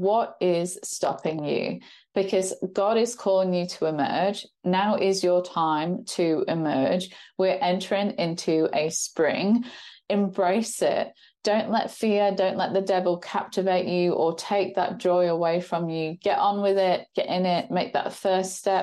what is stopping you? Because God is calling you to emerge. Now is your time to emerge. We're entering into a spring. Embrace it. Don't let fear, don't let the devil captivate you or take that joy away from you. Get on with it, get in it, make that first step